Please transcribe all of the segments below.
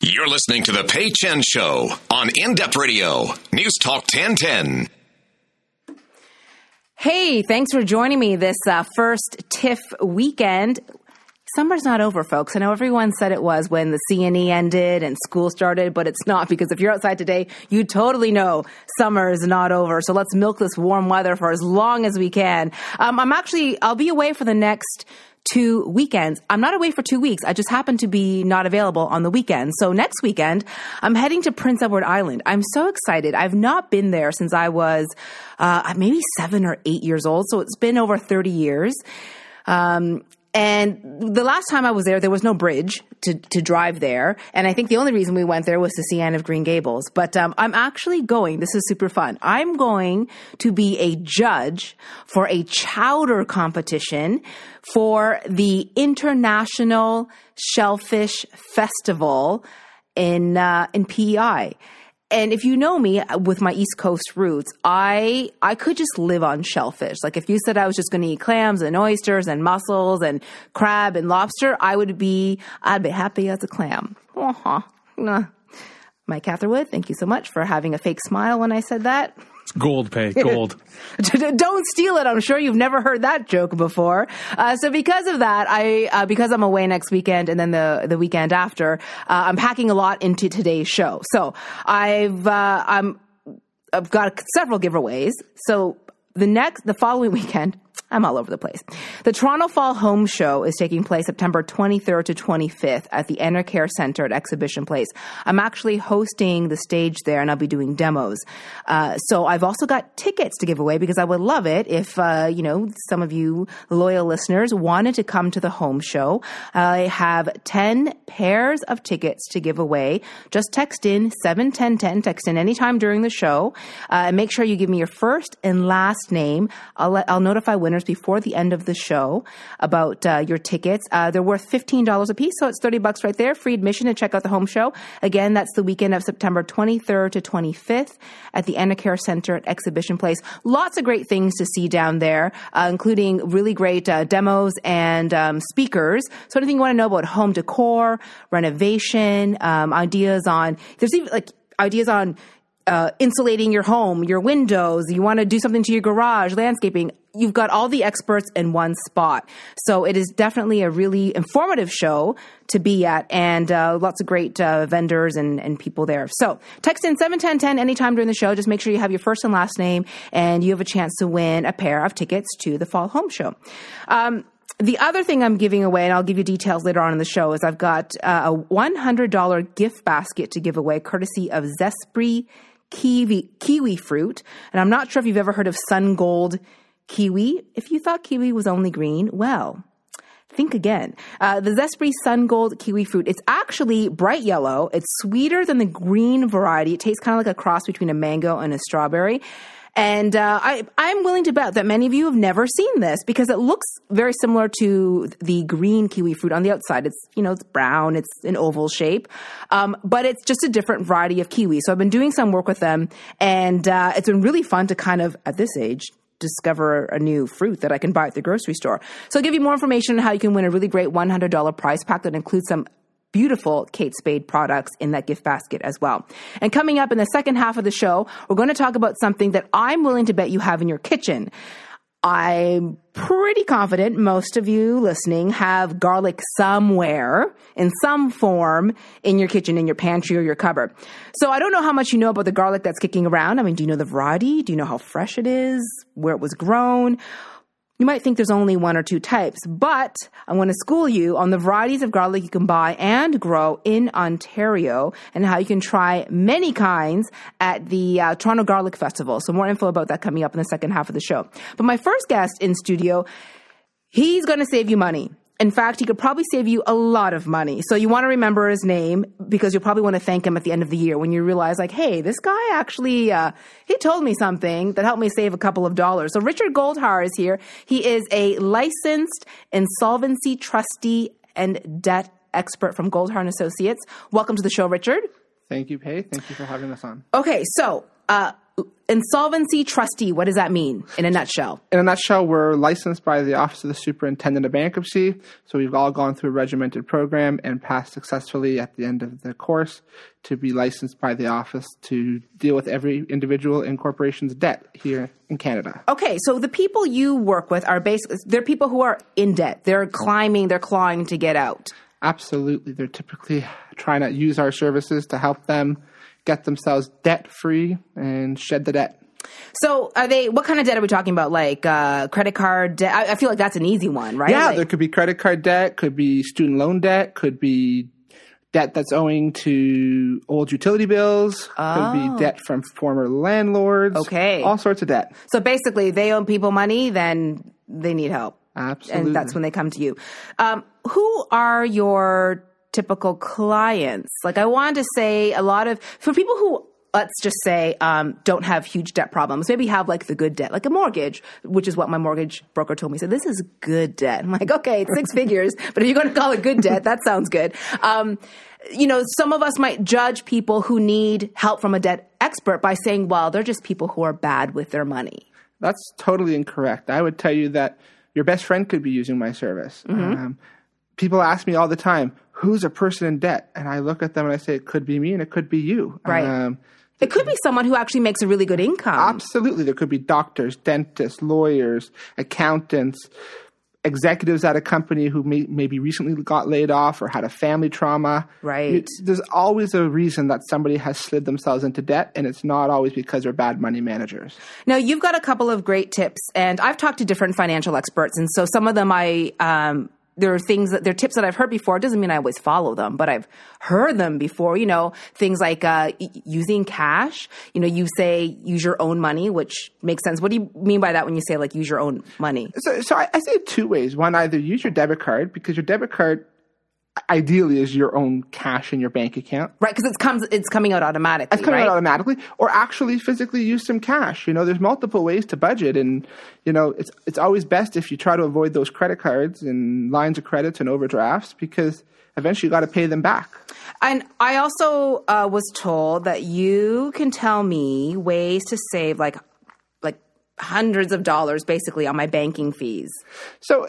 You're listening to the Pay Chen Show on In Depth Radio, News Talk 1010. Hey, thanks for joining me this uh, first TIFF weekend. Summer's not over, folks. I know everyone said it was when the CNE ended and school started, but it's not because if you're outside today, you totally know summer is not over. So let's milk this warm weather for as long as we can. Um, I'm actually, I'll be away for the next two weekends. I'm not away for two weeks. I just happen to be not available on the weekend. So next weekend, I'm heading to Prince Edward Island. I'm so excited. I've not been there since I was uh, maybe seven or eight years old. So it's been over 30 years. Um, and the last time I was there, there was no bridge to, to drive there. And I think the only reason we went there was to see Anne of Green Gables. But um, I'm actually going, this is super fun. I'm going to be a judge for a chowder competition for the International Shellfish Festival in, uh, in PEI and if you know me uh, with my East Coast roots, I I could just live on shellfish. Like if you said I was just going to eat clams and oysters and mussels and crab and lobster, I would be I'd be happy as a clam. Uh-huh. Nah. Mike Catherwood, thank you so much for having a fake smile when I said that. Gold pay, gold. Don't steal it. I'm sure you've never heard that joke before. Uh, so because of that, I uh, because I'm away next weekend and then the the weekend after, uh, I'm packing a lot into today's show. So I've uh, I'm I've got several giveaways. So the next the following weekend I'm all over the place. The Toronto Fall Home Show is taking place September 23rd to 25th at the Enercare Center at Exhibition Place. I'm actually hosting the stage there and I'll be doing demos. Uh, so I've also got tickets to give away because I would love it if, uh, you know, some of you loyal listeners wanted to come to the home show. I have 10 pairs of tickets to give away. Just text in 71010, text in anytime during the show. Uh, and make sure you give me your first and last name. I'll, let, I'll notify winners before the end of the show about uh, your tickets. Uh, they're worth $15 a piece, so it's 30 bucks right there. Free admission to check out the home show. Again, that's the weekend of September 23rd to 25th at the Enercare Center at Exhibition Place. Lots of great things to see down there, uh, including really great uh, demos and um, speakers. So anything you want to know about home decor, renovation, um, ideas on, there's even like ideas on uh, insulating your home, your windows, you want to do something to your garage, landscaping, you've got all the experts in one spot. So it is definitely a really informative show to be at and uh, lots of great uh, vendors and, and people there. So text in 71010 anytime during the show. Just make sure you have your first and last name and you have a chance to win a pair of tickets to the Fall Home Show. Um, the other thing I'm giving away, and I'll give you details later on in the show, is I've got uh, a $100 gift basket to give away courtesy of Zespri kiwi, kiwi fruit. And I'm not sure if you've ever heard of sun gold kiwi. If you thought kiwi was only green, well, think again. Uh, the Zespri Sun Gold kiwi fruit, it's actually bright yellow. It's sweeter than the green variety. It tastes kind of like a cross between a mango and a strawberry. And uh, I, I'm willing to bet that many of you have never seen this because it looks very similar to the green kiwi fruit on the outside. It's you know it's brown, it's an oval shape, um, but it's just a different variety of kiwi. So I've been doing some work with them, and uh, it's been really fun to kind of at this age discover a new fruit that I can buy at the grocery store. So I'll give you more information on how you can win a really great $100 prize pack that includes some beautiful Kate Spade products in that gift basket as well. And coming up in the second half of the show, we're going to talk about something that I'm willing to bet you have in your kitchen. I'm pretty confident most of you listening have garlic somewhere in some form in your kitchen, in your pantry or your cupboard. So I don't know how much you know about the garlic that's kicking around. I mean, do you know the variety? Do you know how fresh it is? Where it was grown? You might think there's only one or two types, but I want to school you on the varieties of garlic you can buy and grow in Ontario and how you can try many kinds at the uh, Toronto Garlic Festival. So more info about that coming up in the second half of the show. But my first guest in studio, he's going to save you money. In fact, he could probably save you a lot of money. So you want to remember his name because you'll probably want to thank him at the end of the year when you realize, like, hey, this guy actually, uh, he told me something that helped me save a couple of dollars. So Richard Goldhar is here. He is a licensed insolvency trustee and debt expert from Goldhar and Associates. Welcome to the show, Richard. Thank you, Pay. Thank you for having us on. Okay, so uh, insolvency trustee. What does that mean in a nutshell? In a nutshell, we're licensed by the Office of the Superintendent of Bankruptcy. So we've all gone through a regimented program and passed successfully at the end of the course to be licensed by the office to deal with every individual and corporation's debt here in Canada. Okay, so the people you work with are basically they're people who are in debt. They're climbing, they're clawing to get out. Absolutely. They're typically trying to use our services to help them get themselves debt free and shed the debt. So, are they? What kind of debt are we talking about? Like uh, credit card debt? I, I feel like that's an easy one, right? Yeah, Like- there could be credit card debt, could be student loan debt, could be debt that's owing to old utility bills, could be debt from former landlords. Oh. Okay. All sorts of debt. so basically, they owe people money, then they need help. Absolutely. and that's when they come to you. Um, who are your typical clients? Like, I wanted to say a lot of for people who. Let's just say um, don't have huge debt problems. Maybe have like the good debt, like a mortgage, which is what my mortgage broker told me. So this is good debt. I'm like, okay, it's six figures, but if you're going to call it good debt, that sounds good. Um, you know, some of us might judge people who need help from a debt expert by saying, well, they're just people who are bad with their money. That's totally incorrect. I would tell you that your best friend could be using my service. Mm-hmm. Um, people ask me all the time, who's a person in debt? And I look at them and I say, it could be me and it could be you. Right. Um, It could be someone who actually makes a really good income. Absolutely. There could be doctors, dentists, lawyers, accountants, executives at a company who may, maybe recently got laid off or had a family trauma. Right. There's always a reason that somebody has slid themselves into debt, and it's not always because they're bad money managers. Now, you've got a couple of great tips, and I've talked to different financial experts, and so some of them I. Um, there are things that there are tips that I've heard before. It doesn't mean I always follow them, but I've heard them before. You know, things like uh, using cash. You know, you say use your own money, which makes sense. What do you mean by that when you say like use your own money? So, so I, I say two ways. One, either use your debit card because your debit card ideally is your own cash in your bank account. Right, because it's comes it's coming out automatically. It's coming right? out automatically, or actually physically use some cash. You know, there's multiple ways to budget, and you know, it's it's always best if you try to avoid those credit cards and lines of credits and overdrafts because eventually you got to pay them back. And I also uh, was told that you can tell me ways to save like like hundreds of dollars basically on my banking fees. So,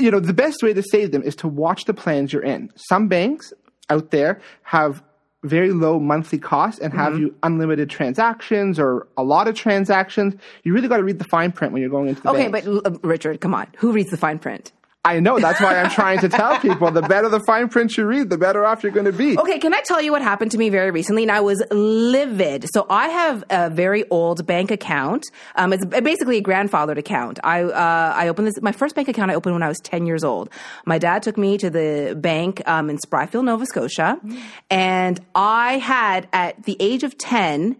you know, the best way to save them is to watch the plans you're in. Some banks out there have very low monthly costs and have you unlimited transactions or a lot of transactions. You really got to read the fine print when you're going into the Okay, banks. but uh, Richard, come on. Who reads the fine print? I know that's why I'm trying to tell people the better the fine print you read, the better off you're going to be. Okay, can I tell you what happened to me very recently? And I was livid. So I have a very old bank account. Um, it's basically a grandfathered account. I uh, I opened this. My first bank account I opened when I was ten years old. My dad took me to the bank um, in Spryfield, Nova Scotia, and I had at the age of ten.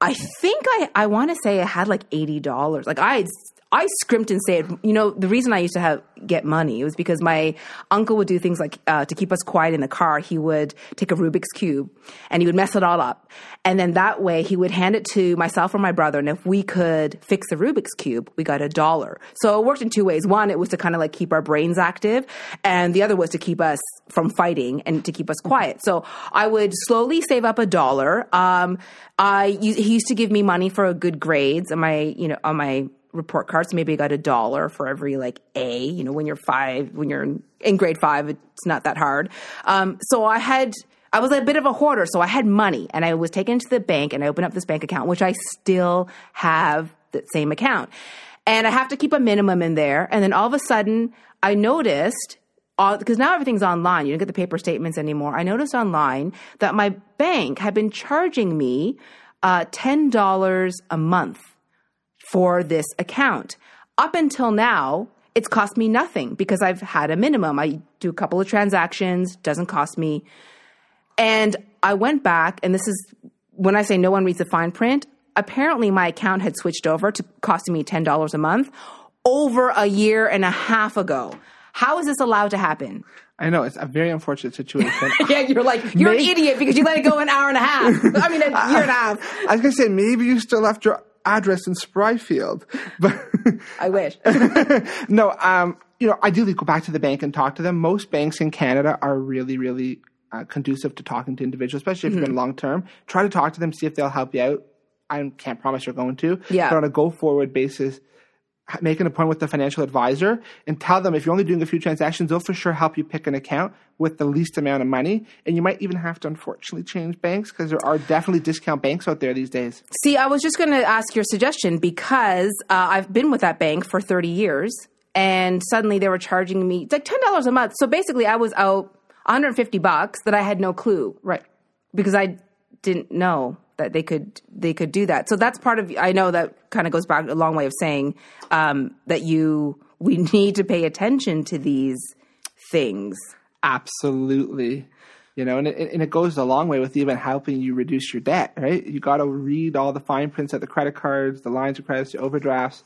I think I, I want to say I had like eighty dollars. Like I I scrimped and saved. You know, the reason I used to have get money was because my uncle would do things like uh, to keep us quiet in the car. He would take a Rubik's cube and he would mess it all up, and then that way he would hand it to myself or my brother. And if we could fix the Rubik's cube, we got a dollar. So it worked in two ways. One, it was to kind of like keep our brains active, and the other was to keep us from fighting and to keep us quiet. So I would slowly save up a dollar. Um, I he used to give me money for good grades on my you know on my report cards. Maybe I got a dollar for every like A. You know, when you're five, when you're in, grade five, it's not that hard. Um, so I had. I was a bit of a hoarder, so I had money, and I was taken to the bank, and I opened up this bank account, which I still have the same account, and I have to keep a minimum in there. And then all of a sudden, I noticed because now everything's online. You don't get the paper statements anymore. I noticed online that my bank had been charging me uh, ten dollars a month for this account. Up until now, it's cost me nothing because I've had a minimum. I do a couple of transactions, doesn't cost me. And I went back, and this is when I say no one reads the fine print. Apparently, my account had switched over to costing me ten dollars a month over a year and a half ago. How is this allowed to happen? I know it's a very unfortunate situation. Yeah, you're like you're May- an idiot because you let it go an hour and a half. I mean, a year and a half. I was gonna say maybe you still left your address in Spryfield, but I wish. no. Um, you know, ideally go back to the bank and talk to them. Most banks in Canada are really, really uh, conducive to talking to individuals, especially if you've been long term. Try to talk to them, see if they'll help you out. I can't promise you're going to. Yeah. But on a go forward basis, make an appointment with the financial advisor and tell them if you're only doing a few transactions, they'll for sure help you pick an account with the least amount of money. And you might even have to unfortunately change banks because there are definitely discount banks out there these days. See, I was just going to ask your suggestion because uh, I've been with that bank for 30 years and suddenly they were charging me like $10 a month. So basically I was out 150 bucks that I had no clue Right. because I didn't know that they could they could do that. So that's part of I know that kind of goes back a long way of saying um, that you we need to pay attention to these things. Absolutely. You know, and it, and it goes a long way with even helping you reduce your debt, right? You got to read all the fine prints of the credit cards, the lines of credits, the overdrafts.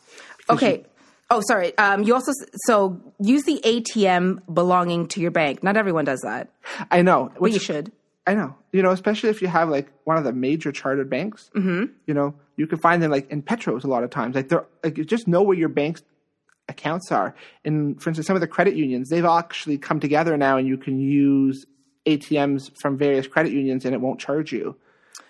Okay. you- Oh, sorry. Um, you also so use the ATM belonging to your bank. Not everyone does that, I know. but you should. I know. You know, especially if you have like one of the major chartered banks. Mm-hmm. You know, you can find them like in Petros a lot of times. Like they're like you just know where your bank's accounts are. And for instance, some of the credit unions, they've actually come together now, and you can use ATMs from various credit unions, and it won't charge you.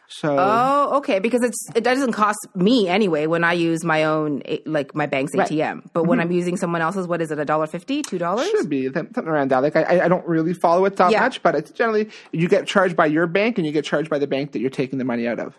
So Oh, okay. Because it's it doesn't cost me anyway when I use my own like my bank's Right. Mm-hmm. ATM. But when I'm using someone else's, what is it? A dollar fifty? Two dollars? should be something around that. Like I, I don't really follow it that Yeah. much, but it's generally you get charged by your bank, and you get charged by the bank that you're taking the money out of.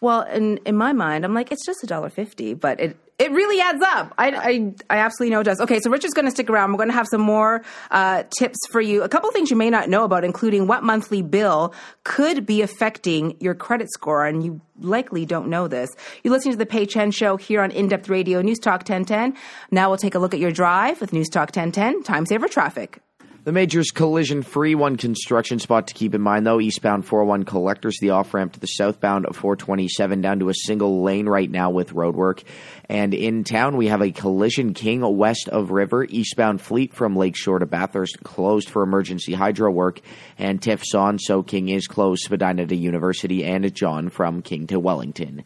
Well, in in my mind, I'm like, it's just a dollar fifty, but it it really adds up. I, I I absolutely know it does. Okay, so Richard's going to stick around. We're going to have some more uh, tips for you. A couple things you may not know about, including what monthly bill could be affecting your credit score, and you likely don't know this. You're listening to the Pay Chen Show here on In Depth Radio, News Talk 1010. Now we'll take a look at your drive with News Talk 1010. Time saver traffic. The major's collision free. One construction spot to keep in mind, though. Eastbound 401 collectors, the off ramp to the southbound of 427 down to a single lane right now with roadwork. And in town, we have a collision king west of River. Eastbound fleet from Lakeshore to Bathurst closed for emergency hydro work. And Tiff's on, so King is closed. Spadina to University and John from King to Wellington.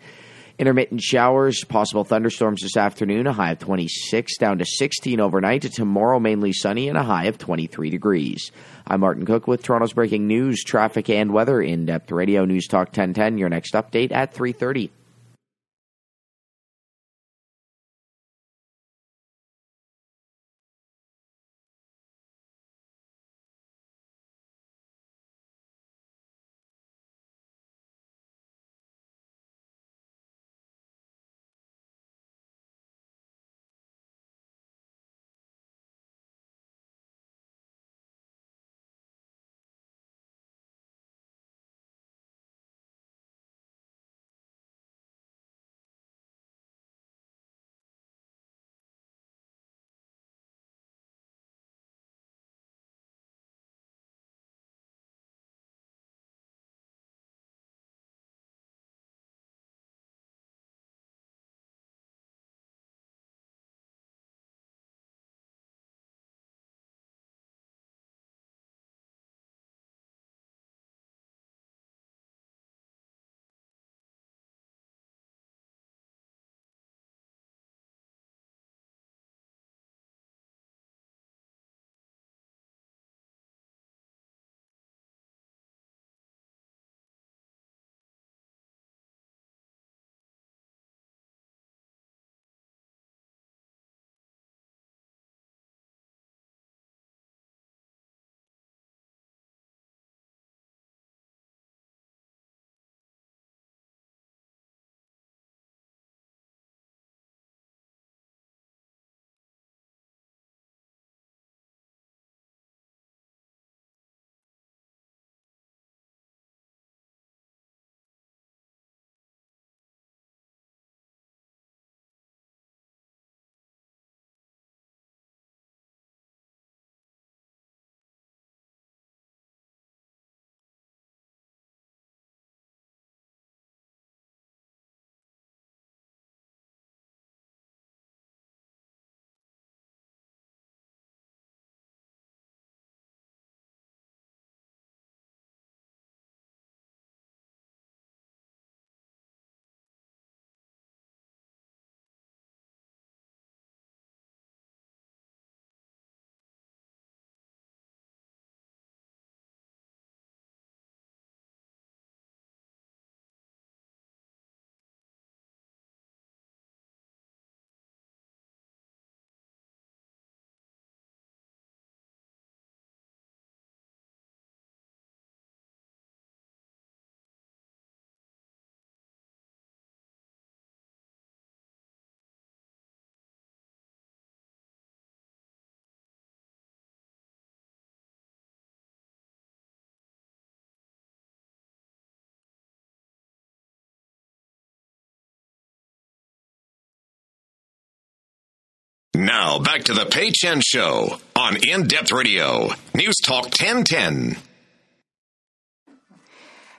Intermittent showers, possible thunderstorms this afternoon, a high of 26, down to 16 overnight. Tomorrow, mainly sunny and a high of 23 degrees. I'm Martin Cook with Toronto's breaking news, traffic, and weather in depth radio news talk 1010. Your next update at 3:30. Now back to the Pay Chen Show on In Depth Radio, News Talk 1010.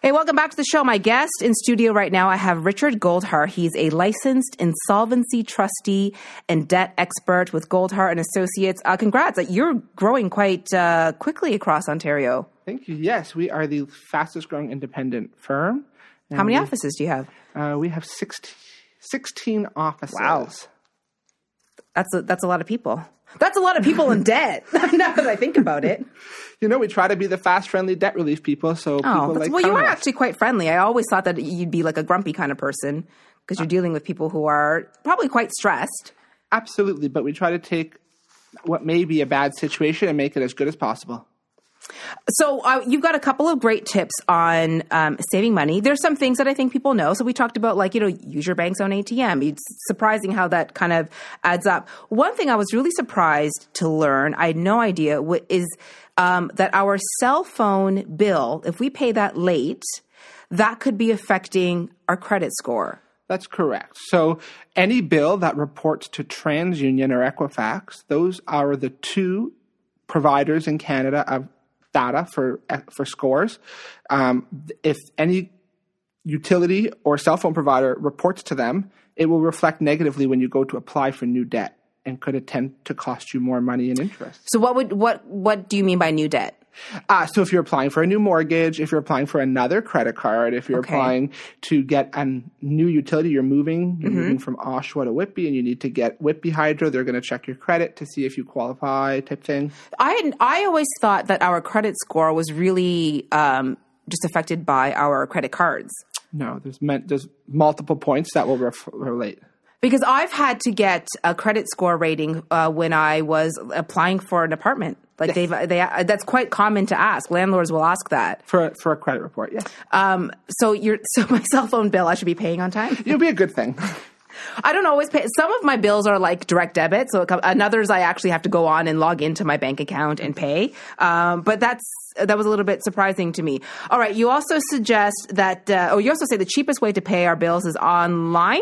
Hey, welcome back to the show. My guest in studio right now, I have Richard Goldhar. He's a licensed insolvency trustee and debt expert with Goldhar and Associates. Uh, congrats! You're growing quite uh, quickly across Ontario. Thank you. Yes, we are the fastest growing independent firm. How many we, offices do you have? Uh, we have 16, 16 offices. Wow. That's a, that's a lot of people. That's a lot of people in debt. now that I think about it. You know, we try to be the fast, friendly debt relief people. So Oh, that's, like well, you are actually quite friendly. I always thought that you'd be like a grumpy kind of person because you're uh, dealing with people who are probably quite stressed. absolutely, but we try to take what may be a bad situation and make it as good as possible. So uh, you've got a couple of great tips on um, saving money. There's some things that I think people know. So we talked about like you know use your bank's own ATM. It's surprising how that kind of adds up. One thing I was really surprised to learn, I had no idea, wh- is um, that our cell phone bill, if we pay that late, that could be affecting our credit score. That's correct. So any bill that reports to TransUnion or Equifax, those are the two providers in Canada of data for for scores. Um, if any utility or cell phone provider reports to them, it will reflect negatively when you go to apply for new debt and could intend to cost you more money in interest. So what would what what do you mean by new debt? Uh, so if you're applying for a new mortgage, if you're applying for another credit card, if you're Okay. applying to get a new utility, you're moving, you're moving from Oshawa to Whitby, and you need to get Whitby Hydro. They're going to check your credit to see if you qualify, type thing. I I always thought that our credit score was really um, just affected by our credit cards. No, there's meant there's multiple points that will ref- relate. Because I've had to get a credit score rating uh, when I was applying for an apartment. Like they've they that's quite common to ask. Landlords will ask that. For for a credit report, yes, Um, so your so my cell phone bill I should be paying on time. it'll be a good thing. I don't always pay. Some of my bills are like direct debit, so it and others I actually have to go on and log into my bank account and pay. Um, but that's that was a little bit surprising to me. All right, you also suggest that, uh, oh, you also say the cheapest way to pay our bills is online.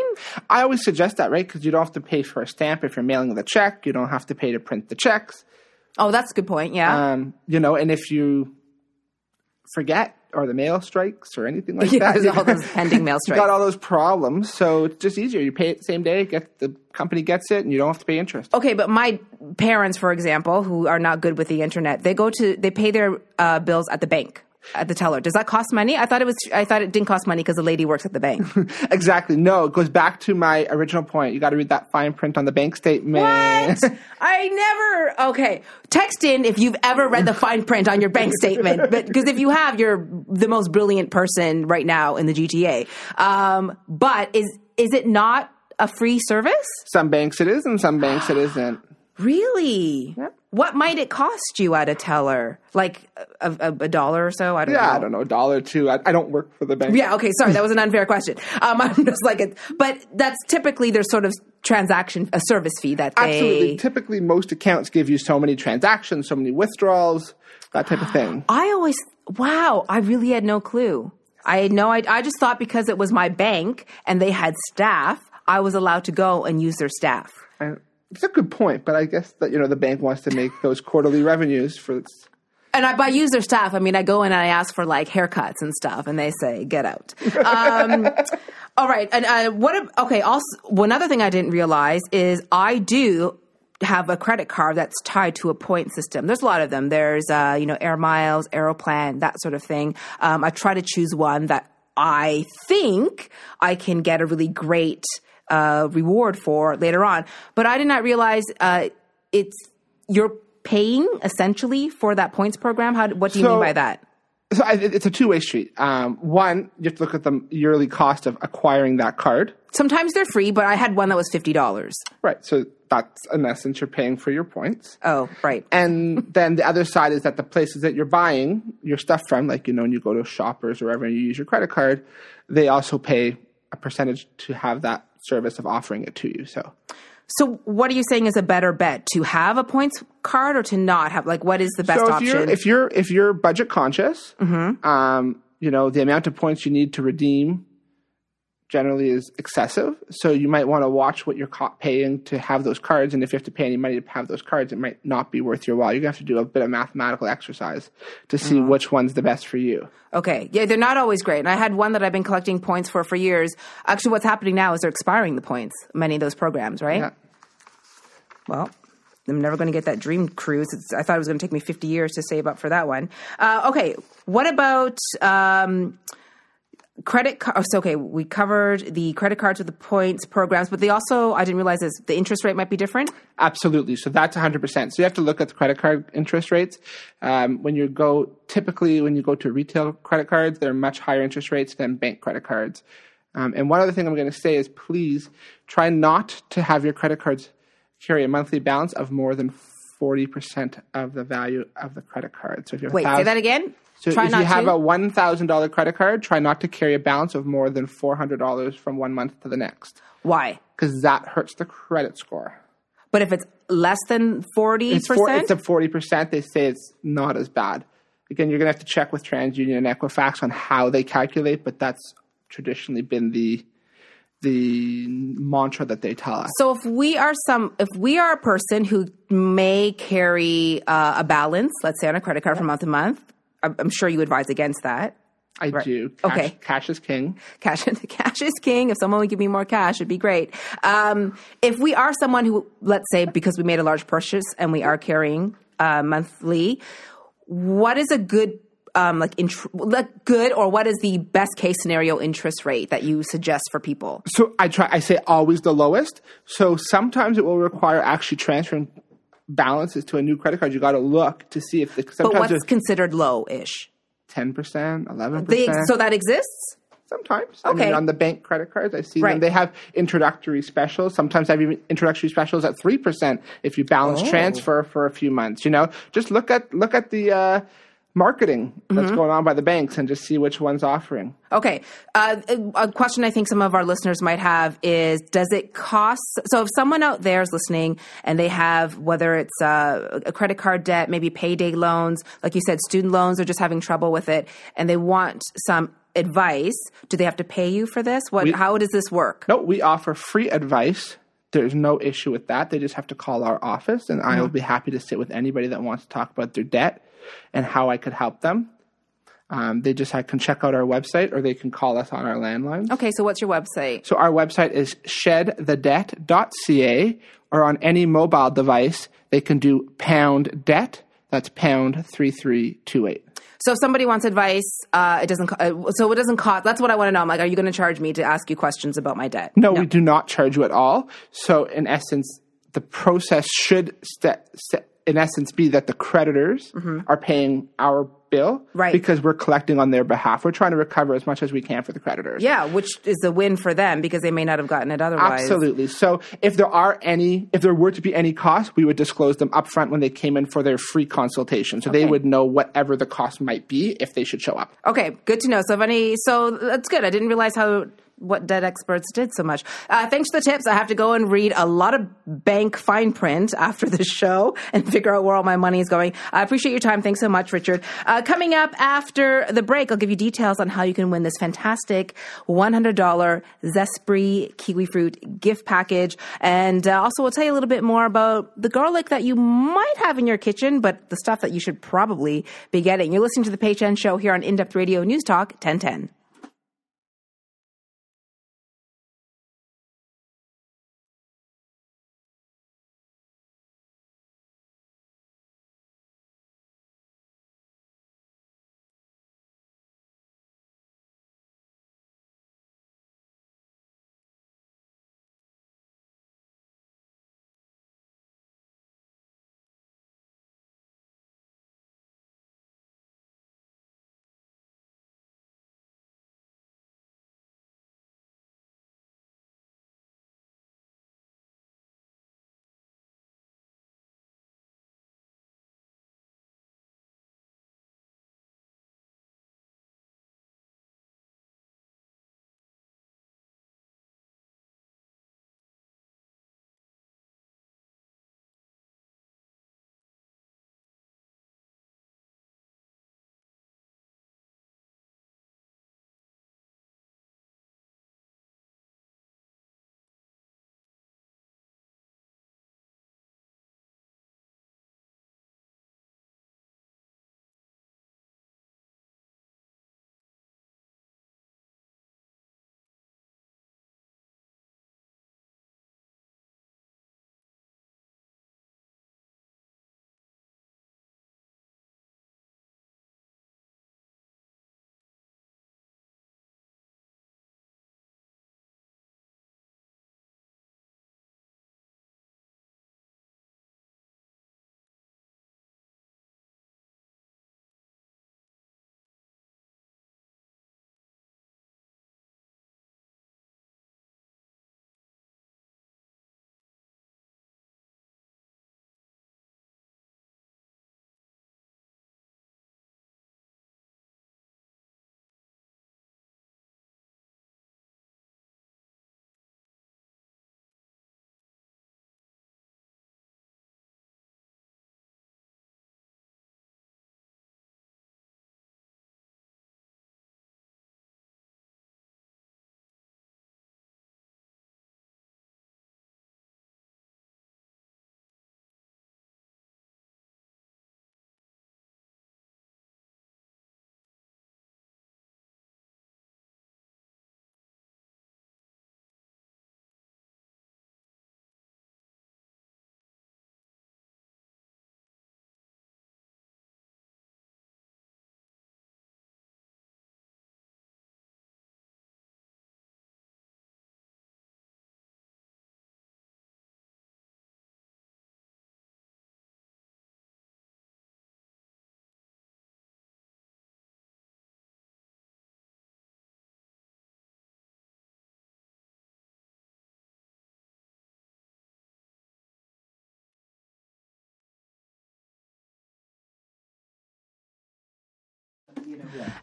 I always suggest that, right? Because you don't have to pay for a stamp if you're mailing the check. You don't have to pay to print the checks. Oh, that's a good point. Yeah. Um, you know, and if you forget or the mail strikes or anything like Yeah, that, all those pending mail you strikes. got all those problems. So it's just easier. You pay it the same day, get the company gets it, and you don't have to pay interest. Okay, but my parents, for example, who are not good with the internet, they go to they pay their uh, bills at the bank at the teller. Does that cost money? I thought it was. I thought it didn't cost money because the lady works at the bank. Exactly. No, it goes back to my original point. You got to read that fine print on the bank statement. What? I never. Okay, text in if you've ever read the fine print on your bank statement, but because if you have, you're the most brilliant person right now in the GTA. Um, but is is it not a free service? Some banks it is, and some banks it isn't. Really? What might it cost you at a teller? Like a, a, a dollar or so? I don't know. Yeah, I don't know, a dollar or two. I, I don't work for the bank. Yeah, okay, sorry, that was an unfair question. Um, I'm just like, it, but that's typically there's sort of transaction, a service fee that they. Absolutely. Typically, most accounts give you so many transactions, so many withdrawals, that type of thing. I always, wow, I really had no clue. I had no, I, I just thought because it was my bank and they had staff, I was allowed to go and use their staff. And it's a good point, but I guess that you know the bank wants to make those quarterly revenues for its And I, by use their staff, I mean I go in and I ask for like haircuts and stuff, and they say get out. Um, all right, and uh, what? Okay, also one other thing I didn't realize is I do have a credit card that's tied to a point system. There's a lot of them. There's uh, you know Air Miles, Aeroplan, that sort of thing. Um, I try to choose one that I think I can get a really great uh, reward for later on. But I did not realize uh, it's you're paying essentially for that points program. How? What do you So- mean by that? So I, it's a two-way street. Um, one, you have to look at the yearly cost of acquiring that card. Sometimes they're free, but I had one that was fifty dollars. Right. So that's in essence you're paying for your points. Oh, right. And then the other side is that the places that you're buying your stuff from, like you know, when you go to shoppers or wherever and you use your credit card, they also pay a percentage to have that service of offering it to you. So So, what are you saying is a better bet to have a points card or to not have? Like, what is the best so if option? you're if you're if you're budget conscious, um, you know the amount of points you need to redeem generally is excessive. So you might want to watch what you're paying to have those cards. And if you have to pay any money to have those cards, it might not be worth your while. You're going to have to do a bit of mathematical exercise to see Mm-hmm. which one's the best for you. Okay. Yeah, they're not always great. And I had one that I've been collecting points for for years. Actually, what's happening now is they're expiring the points, many of those programs, right? Yeah. Well, I'm never going to get that dream cruise. It's, I thought it was going to take me 50 years to save up for that one. Uh, okay. What about um, credit cards? So, okay, we covered the credit cards with the points programs, but they also, I didn't realize this, the interest rate might be different. Absolutely. So that's 100%. So you have to look at the credit card interest rates. Um, when you go, typically when you go to retail credit cards, they're much higher interest rates than bank credit cards. Um, and one other thing I'm going to say is please try not to have your credit cards carry a monthly balance of more than 40% of the value of the credit card. So if you're Wait, say that again? So Try if you have to? a one thousand dollar credit card, try not to carry a balance of more than four hundred dollars from one month to the next, Why? because that hurts the credit score. But if it's less than 40%? It's a forty percent. They say it's not as bad. Again, you're gonna have to check with TransUnion and Equifax on how they calculate, but that's traditionally been the the mantra that they tell us. So if we are some, if we are a person who may carry uh, a balance, let's say on a credit card from month to month, I'm, sure you advise against that. I do. Cash, Okay. cash is king. Cash, cash is king. If someone would give me more cash, it'd be great. Um, if we are someone who, let's say, because we made a large purchase and we are carrying uh, monthly, what is a good, um, like, int- like good, or what is the best case scenario interest rate that you suggest for people? So I try. I say always the lowest. So sometimes it will require actually transferring balances to a new credit card. You got to look to see if the, But what's considered low-ish? ten percent, eleven They, percent. so that exists. Sometimes. I Okay. mean, on the bank credit cards, I see Right. them. They have introductory specials. Sometimes they have even introductory specials at three percent if you balance Oh. transfer for a few months. You know, just look at look at the uh, marketing Mm-hmm. that's going on by the banks and just see which one's offering. Okay. Uh, a question I think some of our listeners might have is Does it cost? So, if someone out there is listening and they have, whether it's uh, a credit card debt, maybe payday loans, like you said, student loans, are just having trouble with it, and they want some advice, do they have to pay you for this? What? how does this work? No, we offer free advice. There's no issue with that. They just have to call our office, and I will be happy to sit with anybody that wants to talk about their debt and how I could help them. Um, they just I can check out our website, or they can call us on our landlines. Okay, so what's your website? So our website is shedthedebt.ca, or on any mobile device, they can do pound debt. That's pound three three two eight. So, if somebody wants advice, uh, it doesn't. Uh, so, it doesn't cost. That's what I want to know. I'm like, are you going to charge me to ask you questions about my debt? No, we do not charge you at all. So, in essence, the process should, st- st- in essence, be that the creditors are paying our bill, Mm-hmm. Right. Because we're collecting on their behalf. We're trying to recover as much as we can for the creditors. Yeah, which is a win for them because they may not have gotten it otherwise. Absolutely. So if there are any, if there were to be any costs, we would disclose them upfront when they came in for their free consultation. So they would know whatever the cost might be if they should show up. Okay, good to know. So, if any, so that's good. I didn't realize how what debt experts did so much. Uh, thanks for the tips. I have to go and read a lot of bank fine print after the show and figure out where all my money is going. I appreciate your time. Thanks so much, Richard. Uh, coming up after the break, I'll give you details on how you can win this fantastic $100 Zespri kiwi fruit gift package, and uh, also we'll tell you a little bit more about the garlic that you might have in your kitchen, but the stuff that you should probably be getting. You're listening to the Chen Show here on In Depth Radio News Talk 1010.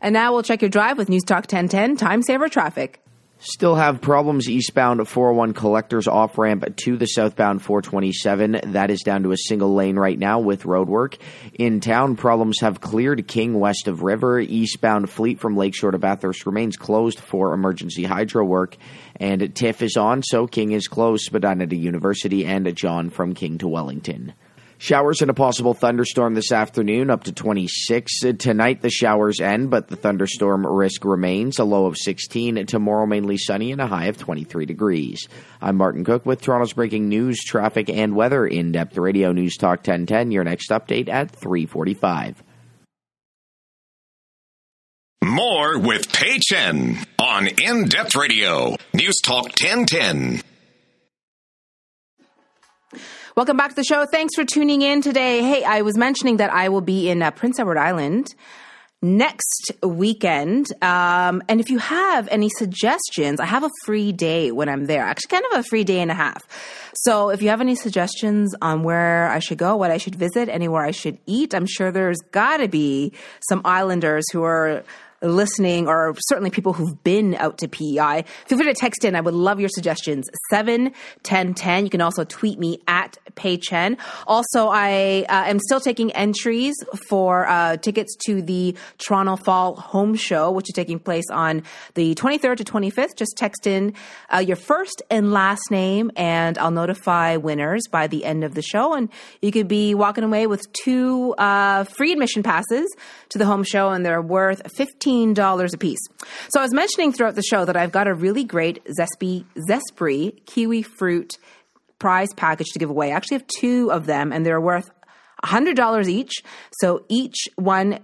And now we'll check your drive with News Talk 1010 Time Saver Traffic. Still have problems eastbound 401 collectors off ramp to the southbound 427. That is down to a single lane right now with roadwork. In town, problems have cleared King west of River. Eastbound fleet from Lakeshore to Bathurst remains closed for emergency hydro work. And TIFF is on, so King is closed. Spadina to University and John from King to Wellington. Showers and a possible thunderstorm this afternoon, up to 26. Uh, tonight, the showers end, but the thunderstorm risk remains. A low of 16. Tomorrow, mainly sunny and a high of 23 degrees. I'm Martin Cook with Toronto's breaking news, traffic, and weather. In-depth radio news talk 1010. Your next update at 345. More with Pay Chen on In Depth Radio, News Talk 1010. Welcome back to the show. Thanks for tuning in today. Hey, I was mentioning that I will be in uh, Prince Edward Island next weekend. Um, and if you have any suggestions, I have a free day when I'm there. Actually, kind of a free day and a half. So if you have any suggestions on where I should go, what I should visit, anywhere I should eat, I'm sure there's got to be some islanders who are listening, or certainly people who've been out to PEI, feel free to text in. I would love your suggestions. 7 10 10. You can also tweet me at PayChen. Also, I uh, am still taking entries for uh, tickets to the Toronto Fall Home Show, which is taking place on the 23rd to 25th. Just text in uh, your first and last name, and I'll notify winners by the end of the show. And you could be walking away with two uh, free admission passes to the home show, and they're worth 15 $15 a piece. So I was mentioning throughout the show that I've got a really great Zespri, Zespri kiwi fruit prize package to give away. I actually have two of them and they're worth $100 each. So each one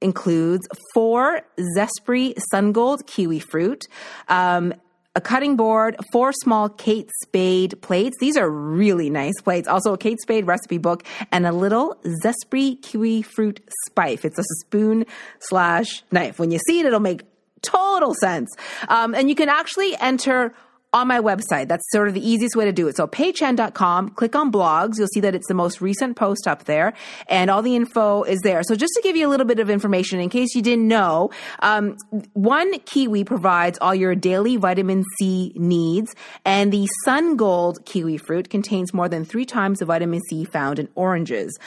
includes four Zespri Sun Gold kiwi fruit, um, a cutting board, four small Kate Spade plates. These are really nice plates. Also, a Kate Spade recipe book and a little Zespri kiwi fruit spife. It's a spoon slash knife. When you see it, it'll make total sense. Um, and you can actually enter on my website. That's sort of the easiest way to do it. So paychen.com, click on blogs. You'll see that it's the most recent post up there and all the info is there. So just to give you a little bit of information in case you didn't know, um, one kiwi provides all your daily vitamin C needs and the sun gold kiwi fruit contains more than three times the vitamin C found in oranges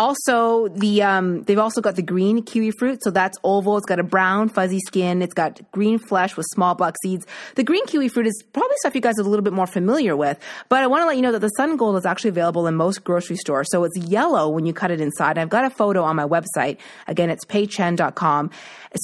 also the um, they've also got the green kiwi fruit. So that's oval. It's got a brown fuzzy skin. It's got green flesh with small black seeds. The green kiwi fruit is probably stuff you guys are a little bit more familiar with but i want to let you know that the SunGold is actually available in most grocery stores. So it's yellow when you cut it inside. I've got a photo on my website. Again it's paychen.com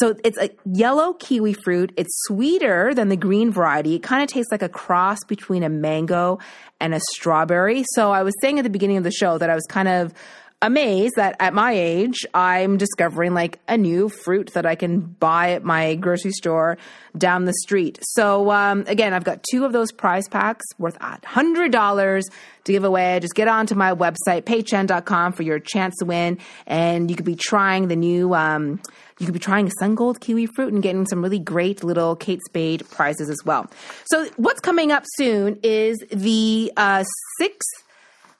so it's a yellow kiwi fruit. It's sweeter than the green variety. It kind of tastes like a cross between a mango and a strawberry. So i was saying at the beginning of the show that i was kind of amazed that at my age, I'm discovering like a new fruit that I can buy at my grocery store down the street. So, um, again, I've got two of those prize packs worth $100 to give away. Just get onto my website, paychen.com, for your chance to win. And you could be trying the new, um, you could be trying SunGold kiwi fruit and getting some really great little Kate Spade prizes as well. So, what's coming up soon is the uh, sixth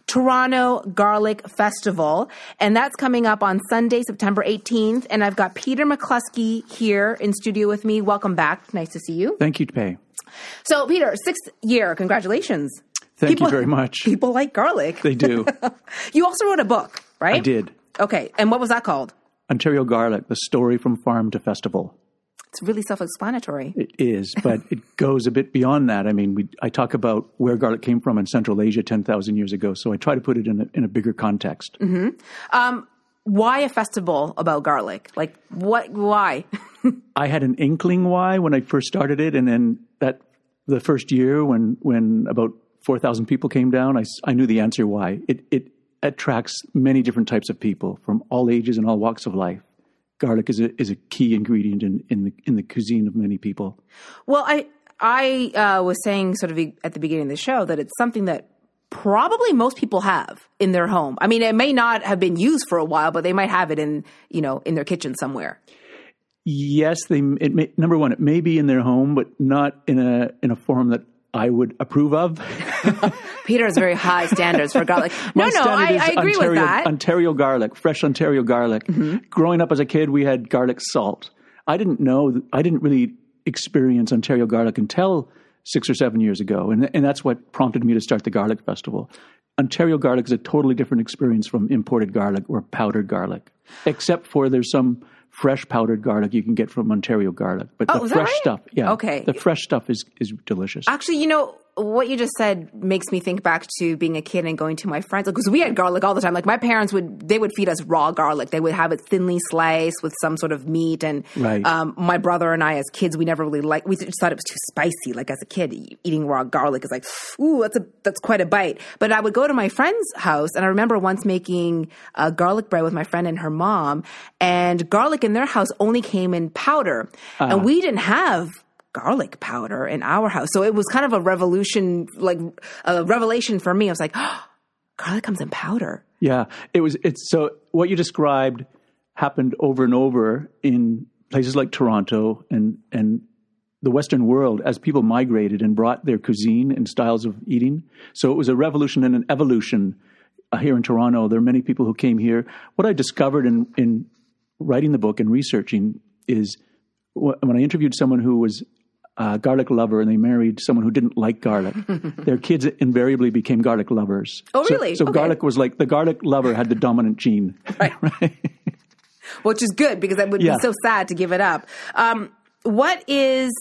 Toronto Garlic Festival, and that's coming up on Sunday, September 18th. And I've got Peter McCluskey here in studio with me. Welcome back. Nice to see you. Thank you, Pay. So, Peter, sixth year. Congratulations. Thank people, you very much. People like garlic. They do. you also wrote a book, right? I did. Okay. And what was that called? Ontario Garlic, the story from farm to festival. It's really self-explanatory. It is, but it goes a bit beyond that. I mean, we, I talk about where garlic came from in Central Asia 10,000 years ago, so I try to put it in a, in a bigger context. Mm-hmm. Um, why a festival about garlic? Like, what? Why? I had an inkling why when I first started it, and then that the first year when when about four thousand people came down, I, I knew the answer why. It it attracts many different types of people from all ages and all walks of life garlic is a is a key ingredient in, in the in the cuisine of many people. Well, I I uh, was saying sort of at the beginning of the show that it's something that probably most people have in their home. I mean, it may not have been used for a while, but they might have it in you know in their kitchen somewhere. Yes, they. It may, number one, it may be in their home, but not in a in a form that I would approve of. Peter has very high standards for garlic. No, My no, I, is I agree Ontario, with that. Mm-hmm. Ontario garlic, fresh Ontario garlic. Growing up as a kid, we had garlic salt. I didn't know. I didn't really experience Ontario garlic until six or seven years ago, and and that's what prompted me to start the garlic festival. Ontario garlic is a totally different experience from imported garlic or powdered garlic, except for there's some fresh powdered garlic you can get from Ontario garlic, but Oh, the fresh right? stuff, yeah, Okay. the fresh stuff is is delicious. Actually, you know what you just said makes me think back to being a kid and going to my friends because we had garlic all the time. Like my parents would, they would feed us raw garlic. They would have it thinly sliced with some sort of meat. And Right. um, my brother and I, as kids, we never really liked. We just thought it was too spicy. Like as a kid, eating raw garlic is like, ooh, that's a that's quite a bite. But I would go to my friend's house, and I remember once making uh, garlic bread with my friend and her mom, and garlic in their house only came in powder, and we didn't have garlic powder in our house. So it was kind of a revolution, like a revelation for me. I was like, oh, garlic comes in powder. Yeah, it was. It's so what you described happened over and over in places like Toronto and and the Western world as people migrated and brought their cuisine and styles of eating. So it was a revolution and an evolution. Uh, here in Toronto, there are many people who came here. What I discovered in in writing the book and researching is when I interviewed someone who was a garlic lover and they married someone who didn't like garlic, their kids invariably became garlic lovers. Oh, So- really? So, Okay. garlic was like the garlic lover had the dominant gene. Right. right? Which is good because it would Yeah. be so sad to give it up. Um, what is,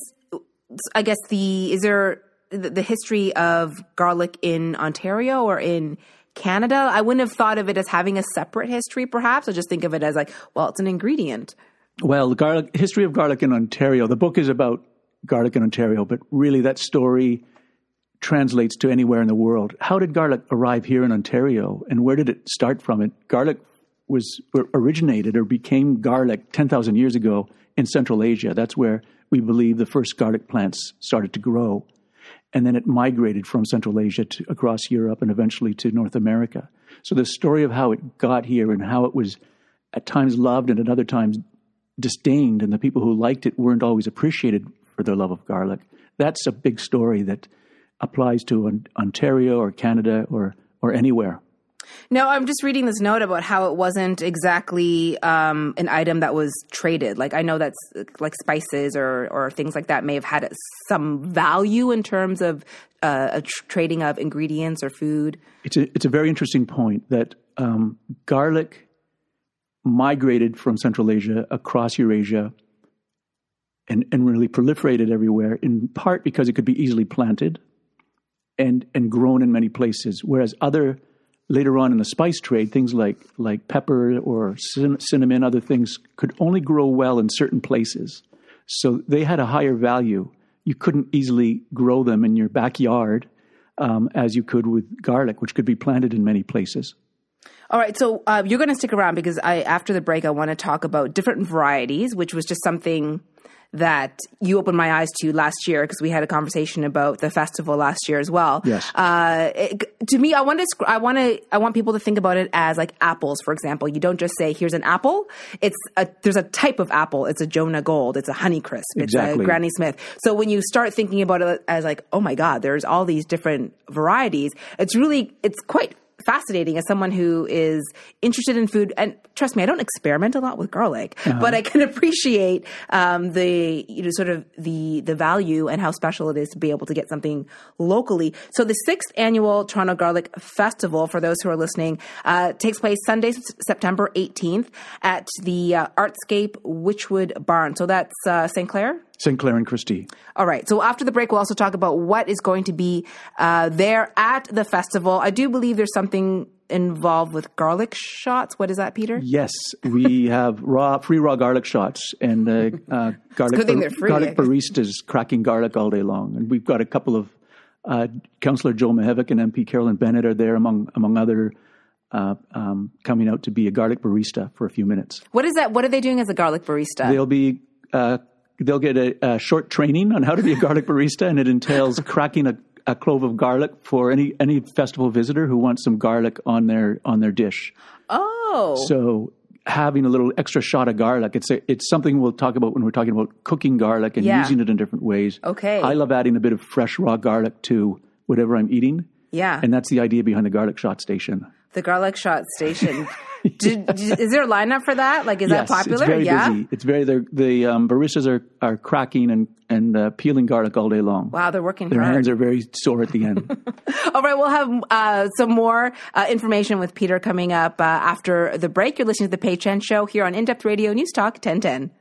I guess the is there the, the history of garlic in Ontario or in Canada? I wouldn't have thought of it as having a separate history. Perhaps I just think of it as like, well, it's an ingredient. Well, the garlic history of garlic in Ontario. The book is about garlic in Ontario, but really that story translates to anywhere in the world. How did garlic arrive here in Ontario, and where did it start from? It garlic was or originated or became garlic ten thousand years ago in Central Asia. That's where we believe the first garlic plants started to grow, and then it migrated from Central Asia to across Europe and eventually to North America. So the story of how it got here and how it was at times loved and at other times disdained, and the people who liked it weren't always appreciated for their love of garlic. That's a big story that applies to Ontario or Canada or or anywhere. No, I'm just reading this note about how it wasn't exactly um, an item that was traded. Like I know that's like spices or or things like that may have had some value in terms of uh, a tr- trading of ingredients or food. It's a it's a very interesting point that um, garlic migrated from Central Asia across Eurasia and and really proliferated everywhere. In part because it could be easily planted and and grown in many places, whereas other later on in the spice trade, things like like pepper or cin- cinnamon, other things could only grow well in certain places. So they had a higher value. You couldn't easily grow them in your backyard um, as you could with garlic, which could be planted in many places. All right, so uh, you're going to stick around because I after the break I want to talk about different varieties, which was just something that you opened my eyes to last year because we had a conversation about the festival last year as well. Yes. Uh, it, to me, I want to I want to I want people to think about it as like apples, for example. You don't just say here's an apple. It's a there's a type of apple. It's a Jonagold. It's a Honeycrisp. It's a Granny Smith. So when you start thinking about it as like, oh my God, there's all these different varieties. It's really it's quite fascinating as someone who is interested in food. And trust me i don't experiment a lot with garlic but i can appreciate um, the you know sort of the the value and how special it is to be able to get something locally. So the sixth annual toronto garlic festival for those who are listening uh, takes place sunday september 18th at the uh, artscape Wychwood barn. So that's uh, st clair St. Clair and Christie. all right. So after the break, we'll also talk about what is going to be uh, there at the festival. I do believe there's something involved with garlic shots. What is that, Peter? Yes, we have raw, free raw garlic shots and uh, uh, garlic, they're free, garlic baristas cracking garlic all day long. And we've got a couple of uh, Councillor Joe Mihevc and MP Carolyn Bennett are there among among other uh, um, coming out to be a garlic barista for a few minutes. What is that? What are they doing as a garlic barista? They'll be uh, they'll get a, a short training on how to be a garlic barista, and it entails cracking a, a clove of garlic for any any festival visitor who wants some garlic on their on their dish. oh, So having a little extra shot of garlic. It's a, it's something we'll talk about when we're talking about cooking garlic and Yeah. using it in different ways. Okay. I love adding a bit of fresh raw garlic to whatever I'm eating. Yeah. And that's the idea behind the garlic shot station. The garlic shot station. Did, is there a lineup for that? Like, is yes, that popular? It's very yeah. busy. It's very the the um, baristas are are cracking and and uh, peeling garlic all day long. Wow, they're working Their hard. hands are very sore at the end. All right, we'll have uh, some more uh, information with Peter coming up uh, after the break. You're listening to the Pay Chen Show here on In Depth Radio News Talk 1010.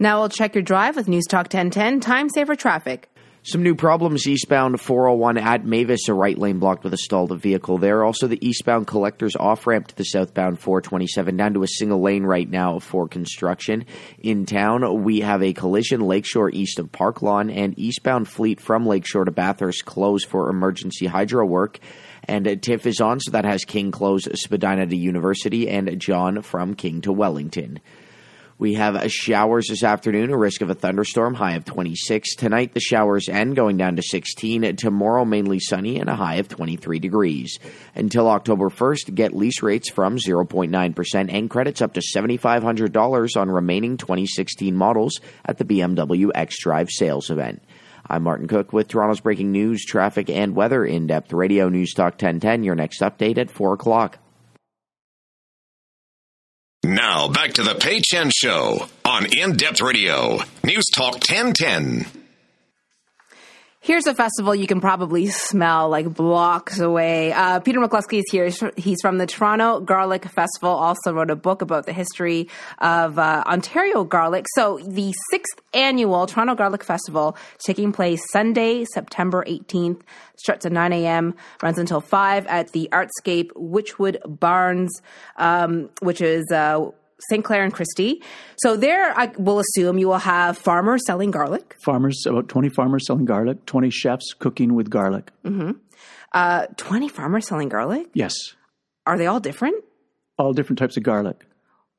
Now we'll check your drive with News Talk 1010, time saver traffic. Some new problems eastbound 401 at Mavis, a right lane blocked with a stalled vehicle there. Also, the eastbound collectors off ramp to the southbound 427 down to a single lane right now for construction. In town, we have a collision Lakeshore east of Park Lawn and eastbound fleet from Lakeshore to Bathurst closed for emergency hydro work. And TIFF is on, so that has King close Spadina to University and John from King to Wellington. We have showers this afternoon, a risk of a thunderstorm, high of 26. Tonight, the showers end, going down to 16. Tomorrow, mainly sunny and a high of 23 degrees. Until October 1st, get lease rates from 0.9% and credits up to $7,500 on remaining 2016 models at the BMW X Drive sales event. I'm Martin Cook with Toronto's breaking news, traffic, and weather in depth radio news talk 1010. Your next update at 4 o'clock. Now back to the Pay Chen Show on In Depth Radio, News Talk 1010. Here's a festival you can probably smell like blocks away. Uh, Peter McCluskey is here. He's from the Toronto Garlic Festival. Also wrote a book about the history of uh, Ontario garlic. So the sixth annual Toronto Garlic Festival taking place Sunday, September 18th. Starts at 9 a.m. Runs until 5 at the Artscape Wychwood Barns, um, which is uh, St. Clair and Christie. So there, I will assume you will have farmers selling garlic. Farmers, about 20 farmers selling garlic, 20 chefs cooking with garlic. Mm-hmm. Uh, 20 farmers selling garlic? Yes. Are they all different? All different types of garlic.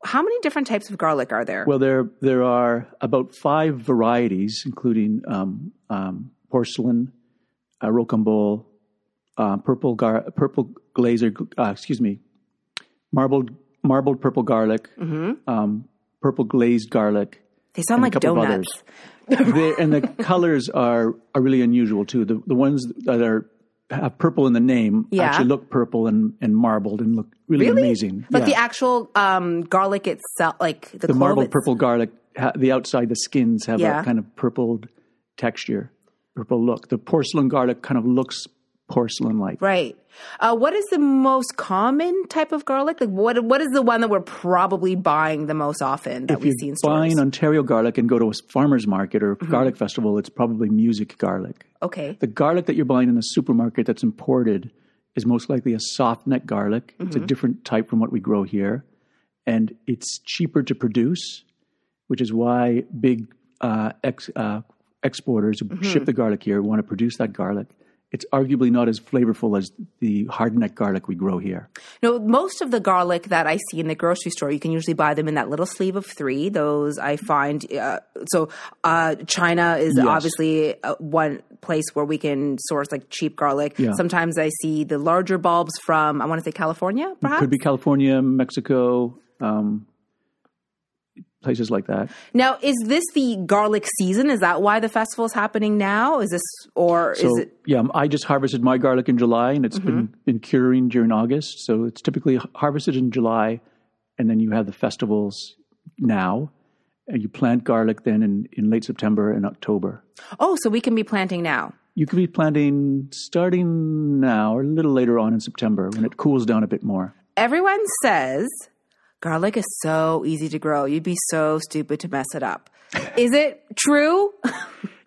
How many different types of garlic are there? Well, there there are about five varieties, including um, um, porcelain, uh, rocambole, uh, purple gar- purple glazer, uh, excuse me, marbled marbled purple garlic, mm-hmm. um, purple glazed garlic. They sound like donuts. and the colors are are really unusual too. The the ones that are have purple in the name yeah. actually look purple and, and marbled and look really, really? amazing. But yeah. the actual um, garlic itself, like the, the marbled purple garlic, the outside the skins have yeah. a kind of purpled texture, purple look. The porcelain garlic kind of looks porcelain like. Right. Uh, what is the most common type of garlic? Like what what is the one that we're probably buying the most often that if we see in stores? buying Ontario garlic and go to a farmer's market or mm-hmm. garlic festival, it's probably music garlic. Okay. The garlic that you're buying in the supermarket that's imported is most likely a soft neck garlic. Mm-hmm. It's a mm-hmm. different type from what we grow here. And it's cheaper to produce, which is why big uh, ex, uh, exporters who mm-hmm. ship the garlic here want to produce that garlic it's arguably not as flavorful as the hardneck garlic we grow here. No, most of the garlic that I see in the grocery store, you can usually buy them in that little sleeve of three. Those I find. Uh, so uh, China is yes. obviously uh, one place where we can source like cheap garlic. Yeah. Sometimes I see the larger bulbs from I want to say California, perhaps. Could be California, Mexico. Um, places like that. Now, is this the garlic season? Is that why the festival is happening now? Is this or so, is it? Yeah, I just harvested my garlic in July, and it's mm-hmm. been been curing during August. So it's typically harvested in July, and then you have the festivals now. And you plant garlic then in, in late September and October. Oh, so we can be planting now. You could be planting starting now or a little later on in September when it cools down a bit more. Everyone says garlic is so easy to grow. You'd be so stupid to mess it up. Is it true?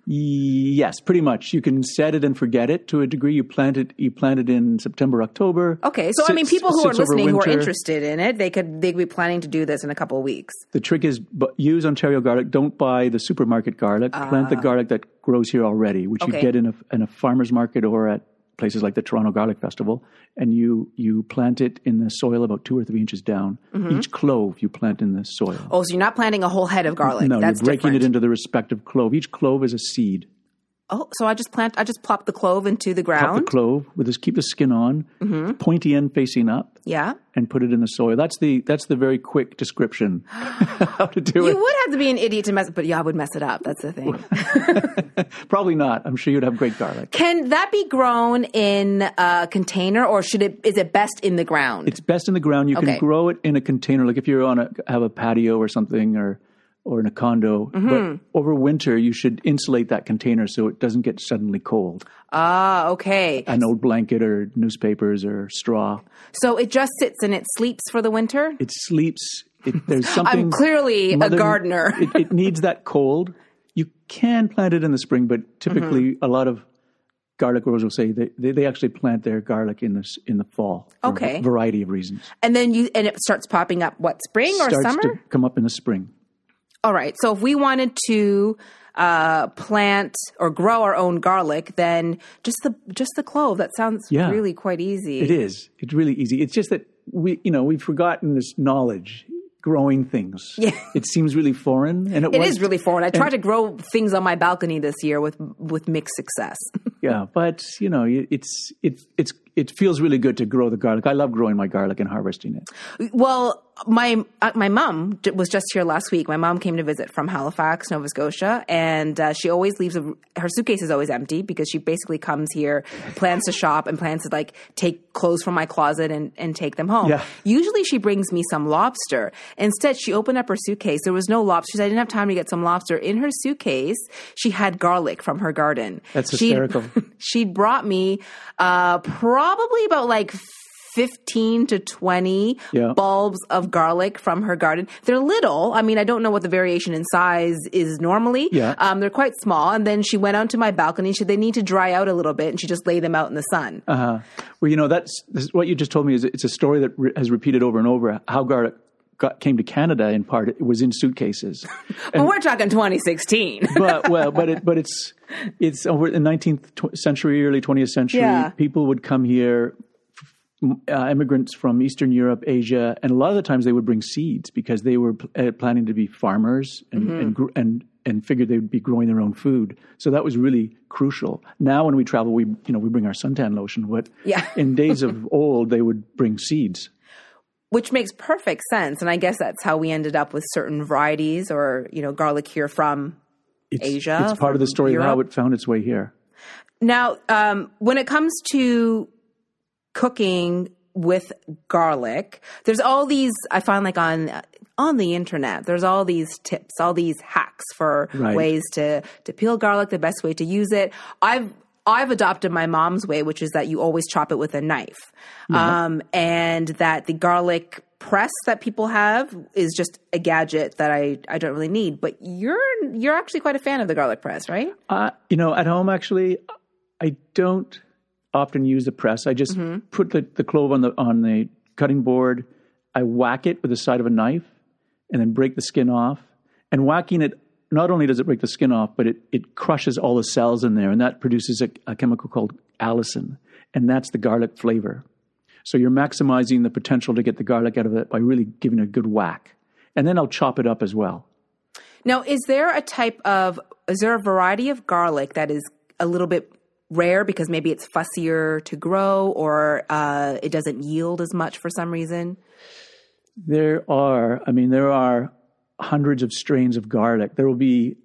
yes, pretty much. You can set it and forget it to a degree. You plant it. You plant it in September, October. Okay, so sits, I mean, people who are listening who are interested in it, they could they could be planning to do this in a couple of weeks. The trick is use Ontario garlic. Don't buy the supermarket garlic. Uh, plant the ah. garlic that grows here already, which okay. you get in a in a farmer's market or at places like the Toronto Garlic Festival, and you you plant it in the soil about two or three inches down. Mm-hmm. Each clove you plant in the soil. Oh, so you're not planting a whole head of garlic. No, That's you're breaking different. it into the respective clove. Each clove is a seed. Oh, so I just plant. I just plop the clove into the ground. Pop the clove with this. Keep the skin on, mm-hmm. pointy end facing up. Yeah, and put it in the soil. That's the that's the very quick description how to do you it. You would have to be an idiot to mess, but yeah, I would mess it up. That's the thing. Probably not. I'm sure you'd have great garlic. Can that be grown in a container, or should it? Is it best in the ground? It's best in the ground. You okay. can grow it in a container, like if you're on a have a patio or something, or or in a condo. Mm-hmm. But over winter, you should insulate that container so it doesn't get suddenly cold. Ah, okay. An old blanket or newspapers or straw. So it just sits and it sleeps for the winter? It sleeps. It, there's something. I'm clearly mother, a gardener. it, it, needs that cold. You can plant it in the spring, but typically mm-hmm. a lot of garlic growers will say they, they, they, actually plant their garlic in the in the fall. okay. a variety of reasons. And then you and it starts popping up what spring starts or summer? To come up in the spring. All right. So if we wanted to uh, plant or grow our own garlic, then just the just the clove. That sounds yeah, really quite easy. It is. It's really easy. It's just that we, you know, we've forgotten this knowledge. growing things. Yeah. It seems really foreign, and it, It was, is really foreign. I tried to grow things on my balcony this year with with mixed success. yeah. But you know, it's it's it's it feels really good to grow the garlic. I love growing my garlic and harvesting it. Well, my uh, my mom was just here last week. My mom came to visit from Halifax, Nova Scotia, and uh, she always leaves a, her suitcase is always empty because she basically comes here, plans to shop, and plans to like take clothes from my closet and, and take them home. Yeah. Usually, she brings me some lobster. Instead, she opened up her suitcase. There was no lobster. "I didn't have time to get some lobster." In her suitcase, she had garlic from her garden. That's hysterical. she'd brought me uh, probably about like 15 to 20 Yeah. bulbs of garlic from her garden. They're little. I mean, I don't know what the variation in size is normally. Yeah. Um, they're quite small. And then she went onto my balcony. She said they need to dry out a little bit. And she just lay them out in the sun. Uh, well, you know, that's this, what you just told me is it's a story that re- has repeated over and over. How garlic got, came to Canada in part it was in suitcases. but we're talking 2016. but well, but it, but it's it's over the 19th century, early 20th century. Yeah. People would come here, uh, immigrants from Eastern Europe, Asia, and a lot of the times they would bring seeds because they were pl- uh, planning to be farmers and Mm-hmm. and, gr- and and figured they would be growing their own food. So that was really crucial. Now, when we travel, we you know we bring our suntan lotion. But Yeah. in days of old, they would bring seeds. Which makes perfect sense. And I guess that's how we ended up with certain varieties or, you know, garlic here from It's, Asia, It's part of the story of how it found its way here. Now, um, when it comes to cooking with garlic, there's all these. I find like on on the internet, there's all these tips, all these hacks for Right. ways to to peel garlic, the best way to use it. I've I've adopted my mom's way, which is that you always chop it with a knife, um, and that the garlic press that people have is just a gadget that I, I don't really need. But you're you're actually quite a fan of the garlic press, right? Uh, you know, at home, actually, I don't often use the press. I just put the, the clove on the on the cutting board. I whack it with the side of a knife, and then break the skin off. And whacking it, not only does it break the skin off, but it it crushes all the cells in there, and that produces a, a chemical called allicin, and that's the garlic flavor. So you're maximizing the potential to get the garlic out of it by really giving it a good whack. And then I'll chop it up as well. Now, is there a type of, is there a variety of garlic that is a little bit rare because maybe it's fussier to grow or uh, it doesn't yield as much for some reason? There are, I mean, there are hundreds of strains of garlic. There will be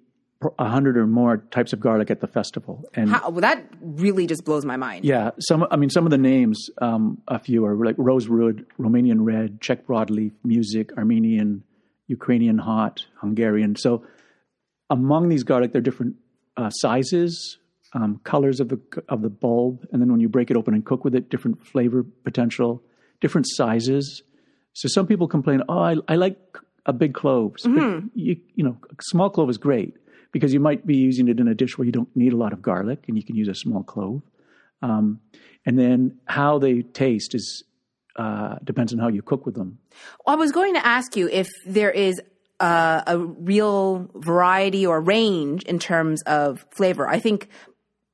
a hundred or more types of garlic at the festival. And How, well, that really just blows my mind. yeah, some, I mean, some of the names, um, a few are like rosewood, Romanian red, Czech broadleaf, music, Armenian, Ukrainian hot, Hungarian. So among these garlic, there are different uh, sizes, um, colors of the of the bulb, and then when you break it open and cook with it, different flavor potential, different sizes. So some people complain, "Oh, I, I like a big clove." But You, you know, a small clove is great because you might be using it in a dish where you don't need a lot of garlic, and you can use a small clove. Um, and then how they taste is uh, depends on how you cook with them. I was going to ask you if there is uh, a real variety or range in terms of flavor. I think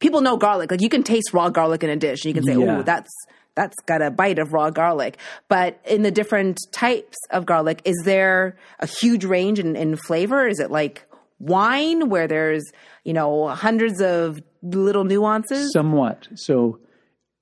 people know garlic. Like you can taste raw garlic in a dish, and you can say, Yeah. "Oh, that's that's got a bite of raw garlic." But in the different types of garlic, is there a huge range in, in flavor? Is it like wine, where there's you know hundreds of little nuances? Somewhat. So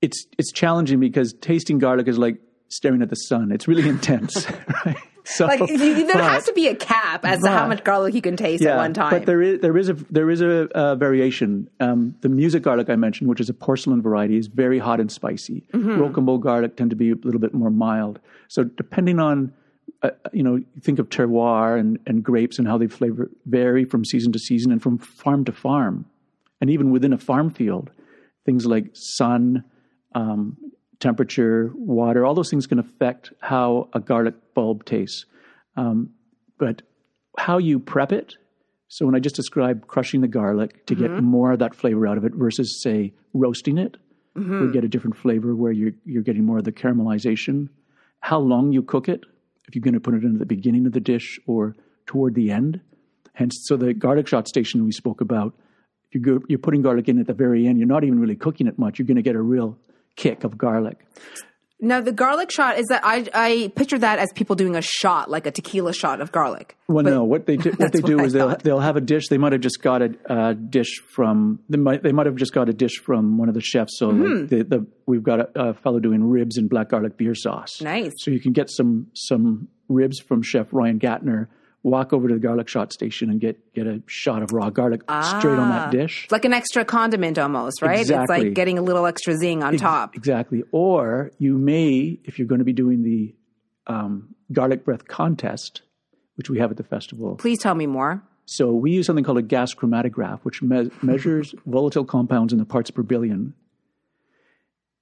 it's it's challenging because tasting garlic is like staring at the sun. It's really intense, right? So, like there but- has to be a cap as to how much garlic you can taste at one time. But there is there is a there is a, uh variation. Um, the music garlic I mentioned, which is a porcelain variety, is very hot and spicy. Mm-hmm. Garlic tend to be a little bit more mild. So depending on uh, you know, think of terroir and, and grapes and how they flavor vary from season to season and from farm to farm, and even within a farm field, things like sun, um, temperature, water, all those things can affect how a garlic bulb tastes. Um, but how you prep it. So when I just described crushing the garlic to get more of that flavor out of it versus say roasting it, we get a different flavor where you're you're getting more of the caramelization. How long you cook it, if you're going to put it in the beginning of the dish or toward the end. Hence, so the garlic shot station we spoke about, you go, you're putting garlic in at the very end. You're not even really cooking it much. You're going to get a real kick of garlic. Now the garlic shot is that I I picture that as people doing a shot, like a tequila shot of garlic. Well, But- no. What they do, what they do what is they'll they'll have a dish. They might have just got a, a dish from they might they might have just got a dish from one of the chefs. So Mm-hmm. the, the we've got a, a fellow doing ribs and black garlic beer sauce. Nice. So you can get some some ribs from Chef Ryan Gatner. Walk over to the garlic shot station and get get a shot of raw garlic straight on that dish. It's like an extra condiment almost, right? Exactly. It's like getting a little extra zing on top. Exactly. Or you may, if you're going to be doing the um, garlic breath contest, which we have at the festival. Please tell me more. So we use something called a gas chromatograph, which me- measures volatile compounds in the parts per billion.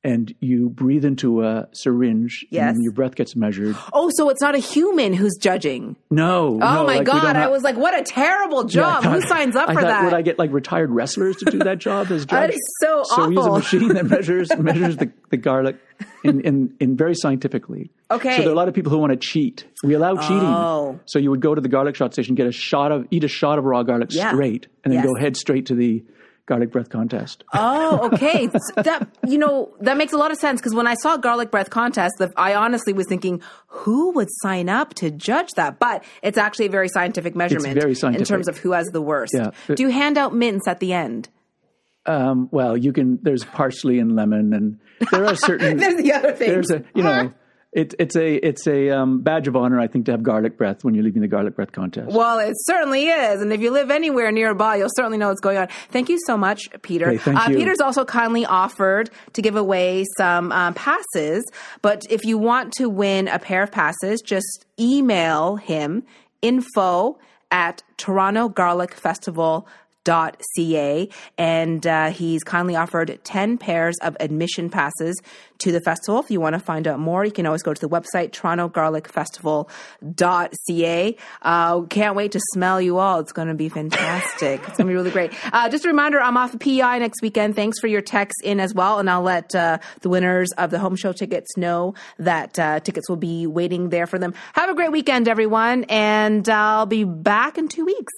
And you breathe into a syringe, Yes. and your breath gets measured. Oh, so it's not a human who's judging. No. Oh no, my like, god! I was like, what a terrible job. Yeah, I Who signs up I for thought, that? Would I get like retired wrestlers to do that job as That judge? is so awful. So we use a machine that measures measures the, the garlic in, in, in very scientifically. Okay. So there are a lot of people who want to cheat. We allow cheating. Oh. So you would go to the garlic shot station, get a shot of eat a shot of raw garlic Yeah. straight, and then Yes. go head straight to the garlic breath contest. Oh, okay. that you know that makes a lot of sense because when I saw garlic breath contest, the, I honestly was thinking, who would sign up to judge that? But it's actually a very scientific measurement very scientific. in terms of who has the worst. Yeah. Do you hand out mints at the end? Um, well, you can. There's parsley and lemon, and there are certain. There's the other thing. there's a you know. It, it's a it's a um, badge of honor, I think, to have garlic breath when you're leaving the garlic breath contest. Well, it certainly is. And if you live anywhere nearby, you'll certainly know what's going on. Thank you so much, Peter. Okay, thank uh, you. Peter's also kindly offered to give away some um, passes. But if you want to win a pair of passes, just email him info at Toronto Ca and uh, he's kindly offered 10 pairs of admission passes to the festival. If you want to find out more you can always go to the website torontogarlicfestival.ca uh, can't wait to smell you all. It's going to be fantastic. It's going to be really great. Uh, just a reminder i'm off the pi next weekend. Thanks for your texts in as well and i'll let uh, the winners of the home show tickets know that uh, tickets will be waiting there for them. Have a great weekend everyone and i'll be back in two weeks